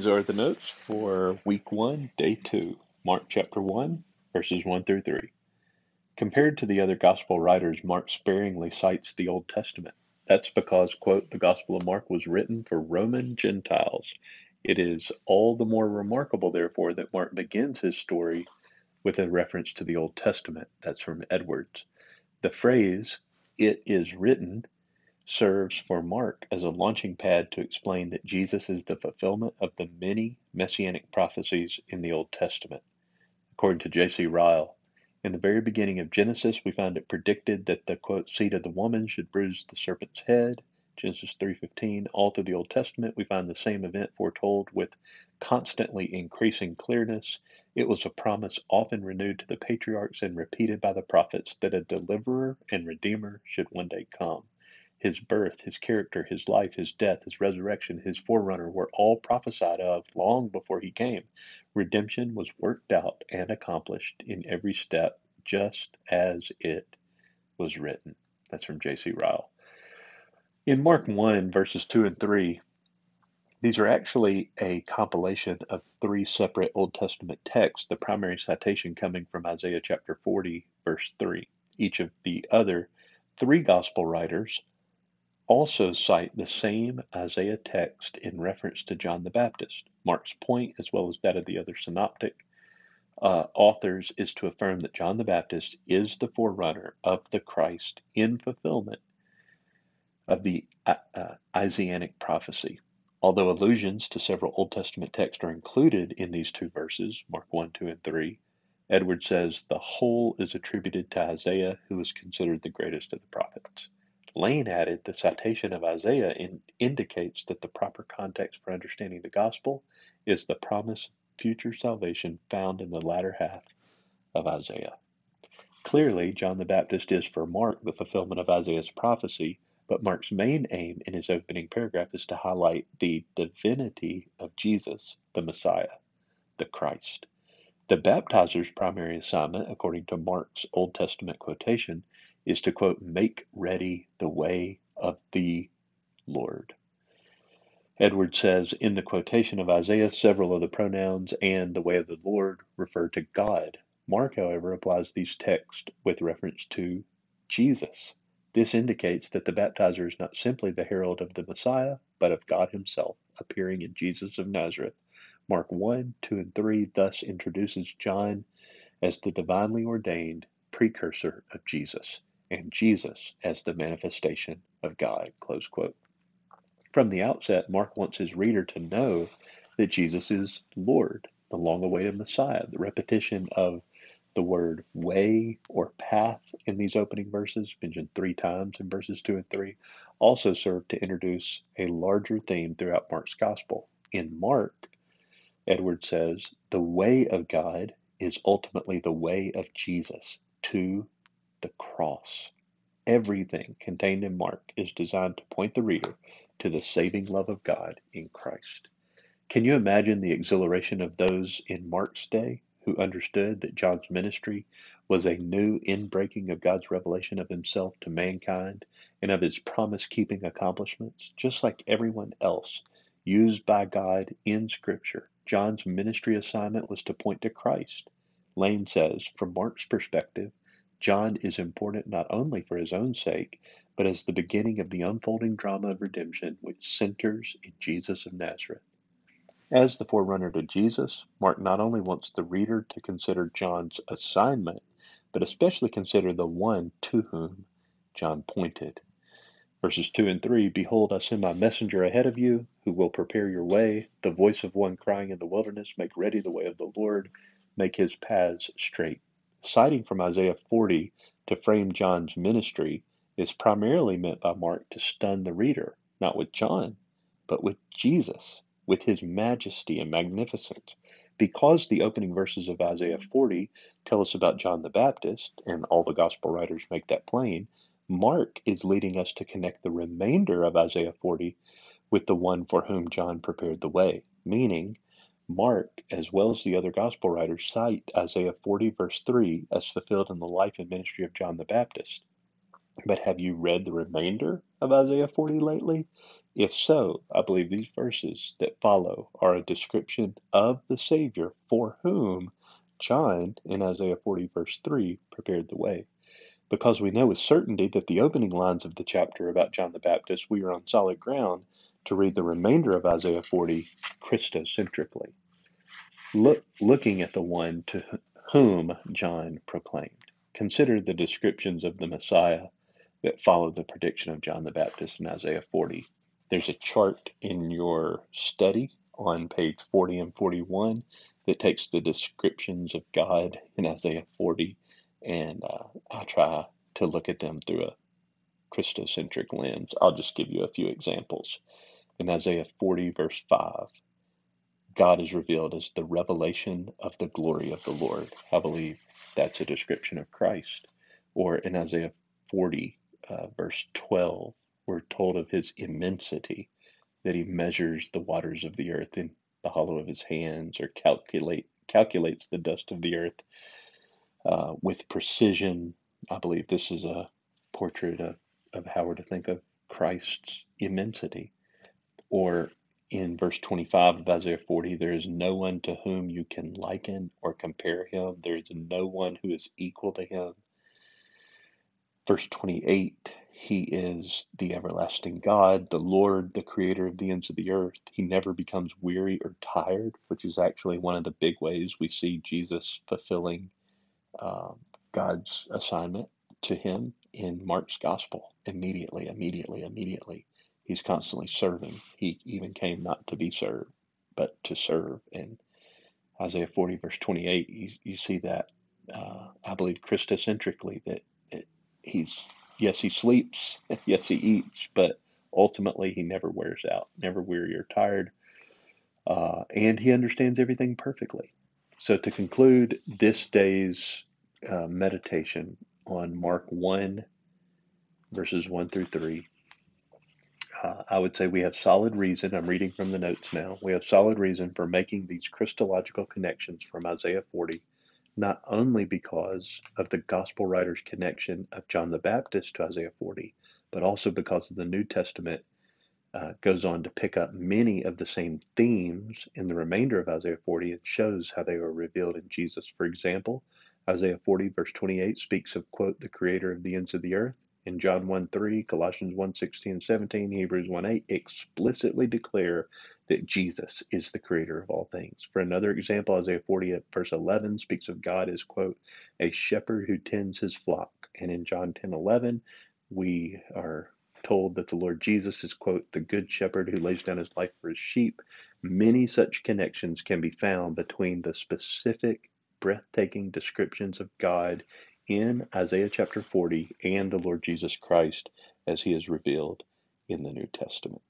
These are the notes for week one, day two, Mark chapter 1, verses 1 through 3. Compared to the other gospel writers, Mark sparingly cites the Old Testament. That's because, quote, the Gospel of Mark was written for Roman Gentiles. It is all the more remarkable, therefore, that Mark begins his story with a reference to the Old Testament. That's from Edwards. The phrase, it is written, serves for Mark as a launching pad to explain that Jesus is the fulfillment of the many messianic prophecies in the Old Testament. According to J.C. Ryle, in the very beginning of Genesis, we find it predicted that the quote seed of the woman should bruise the serpent's head. Genesis 3:15. All through the Old Testament, we find the same event foretold with constantly increasing clearness. It was a promise often renewed to the patriarchs and repeated by the prophets that a deliverer and redeemer should one day come. His birth, his character, his life, his death, his resurrection, his forerunner were all prophesied of long before he came. Redemption was worked out and accomplished in every step just as it was written. That's from J.C. Ryle. In Mark 1, verses 2 and 3, these are actually a compilation of three separate Old Testament texts, the primary citation coming from Isaiah chapter 40, verse 3. Each of the other three gospel writers also cite the same Isaiah text in reference to John the Baptist. Mark's point, as well as that of the other synoptic uh, authors, is to affirm that John the Baptist is the forerunner of the Christ in fulfillment of the uh, uh, Isaianic prophecy. Although allusions to several Old Testament texts are included in these two verses, Mark 1, 2, and 3, Edwards says the whole is attributed to Isaiah, who is considered the greatest of the prophets. Lane added, the citation of Isaiah in, indicates that the proper context for understanding the gospel is the promised future salvation found in the latter half of Isaiah. Clearly, John the Baptist is for Mark the fulfillment of Isaiah's prophecy, but Mark's main aim in his opening paragraph is to highlight the divinity of Jesus, the Messiah, the Christ. The baptizer's primary assignment, according to Mark's Old Testament quotation, is to quote, make ready the way of the Lord. Edwards says in the quotation of Isaiah, several of the pronouns and the way of the Lord refer to God. Mark, however, applies these texts with reference to Jesus. This indicates that the baptizer is not simply the herald of the Messiah, but of God Himself, appearing in Jesus of Nazareth. Mark 1, 2, and 3 thus introduces John as the divinely ordained precursor of Jesus and Jesus as the manifestation of God. Close quote. From the outset, Mark wants his reader to know that Jesus is Lord, the long awaited Messiah. The repetition of the word way or path in these opening verses, mentioned three times in verses 2 and 3, also serve to introduce a larger theme throughout Mark's gospel. In Mark, Edwards says, the way of God is ultimately the way of Jesus to the cross. Everything contained in Mark is designed to point the reader to the saving love of God in Christ. Can you imagine the exhilaration of those in Mark's day who understood that John's ministry was a new inbreaking of God's revelation of himself to mankind and of his promise keeping accomplishments, just like everyone else used by God in Scripture? John's ministry assignment was to point to Christ. Lane says, from Mark's perspective, John is important not only for his own sake, but as the beginning of the unfolding drama of redemption which centers in Jesus of Nazareth. As the forerunner to Jesus, Mark not only wants the reader to consider John's assignment, but especially consider the one to whom John pointed. Verses 2 and 3 Behold, I send my messenger ahead of you, who will prepare your way, the voice of one crying in the wilderness, Make ready the way of the Lord, make his paths straight citing from Isaiah 40 to frame John's ministry is primarily meant by Mark to stun the reader, not with John, but with Jesus, with his majesty and magnificence. Because the opening verses of Isaiah 40 tell us about John the Baptist, and all the gospel writers make that plain, Mark is leading us to connect the remainder of Isaiah 40 with the one for whom John prepared the way, meaning Mark, as well as the other gospel writers, cite Isaiah 40, verse 3, as fulfilled in the life and ministry of John the Baptist. But have you read the remainder of Isaiah 40 lately? If so, I believe these verses that follow are a description of the Savior for whom John in Isaiah 40, verse 3, prepared the way. Because we know with certainty that the opening lines of the chapter about John the Baptist, we are on solid ground to read the remainder of Isaiah 40 Christocentrically, look, looking at the one to whom John proclaimed. Consider the descriptions of the Messiah that follow the prediction of John the Baptist in Isaiah 40. There's a chart in your study on page 40 and 41 that takes the descriptions of God in Isaiah 40, and uh, I try to look at them through a Christocentric lens. I'll just give you a few examples. In Isaiah 40, verse 5, God is revealed as the revelation of the glory of the Lord. I believe that's a description of Christ. Or in Isaiah 40, uh, verse 12, we're told of his immensity, that he measures the waters of the earth in the hollow of his hands, or calculate calculates the dust of the earth uh, with precision. I believe this is a portrait of, of how we're to think of Christ's immensity. Or in verse 25 of Isaiah 40, there is no one to whom you can liken or compare him. There is no one who is equal to him. Verse 28, he is the everlasting God, the Lord, the creator of the ends of the earth. He never becomes weary or tired, which is actually one of the big ways we see Jesus fulfilling um, God's assignment to him in Mark's gospel. Immediately, immediately, immediately. He's constantly serving. He even came not to be served, but to serve. And Isaiah 40, verse 28, you, you see that, uh, I believe, Christocentrically, that it, he's, yes, he sleeps, yes, he eats, but ultimately he never wears out, never weary or tired. Uh, and he understands everything perfectly. So, to conclude this day's uh, meditation on Mark 1, verses 1 through 3, uh, I would say we have solid reason. I'm reading from the notes now. We have solid reason for making these Christological connections from Isaiah 40, not only because of the gospel writer's connection of John the Baptist to Isaiah 40, but also because the New Testament uh, goes on to pick up many of the same themes in the remainder of Isaiah 40 and shows how they were revealed in Jesus. For example, Isaiah 40, verse 28 speaks of, quote, the creator of the ends of the earth in John 1 3, Colossians 1 16 and 17, Hebrews 1 8 explicitly declare that Jesus is the creator of all things. For another example, Isaiah 40 verse 11 speaks of God as, quote, a shepherd who tends his flock. And in John 10 11, we are told that the Lord Jesus is, quote, the good shepherd who lays down his life for his sheep. Many such connections can be found between the specific, breathtaking descriptions of God in Isaiah chapter 40 and the Lord Jesus Christ as he is revealed in the New Testament.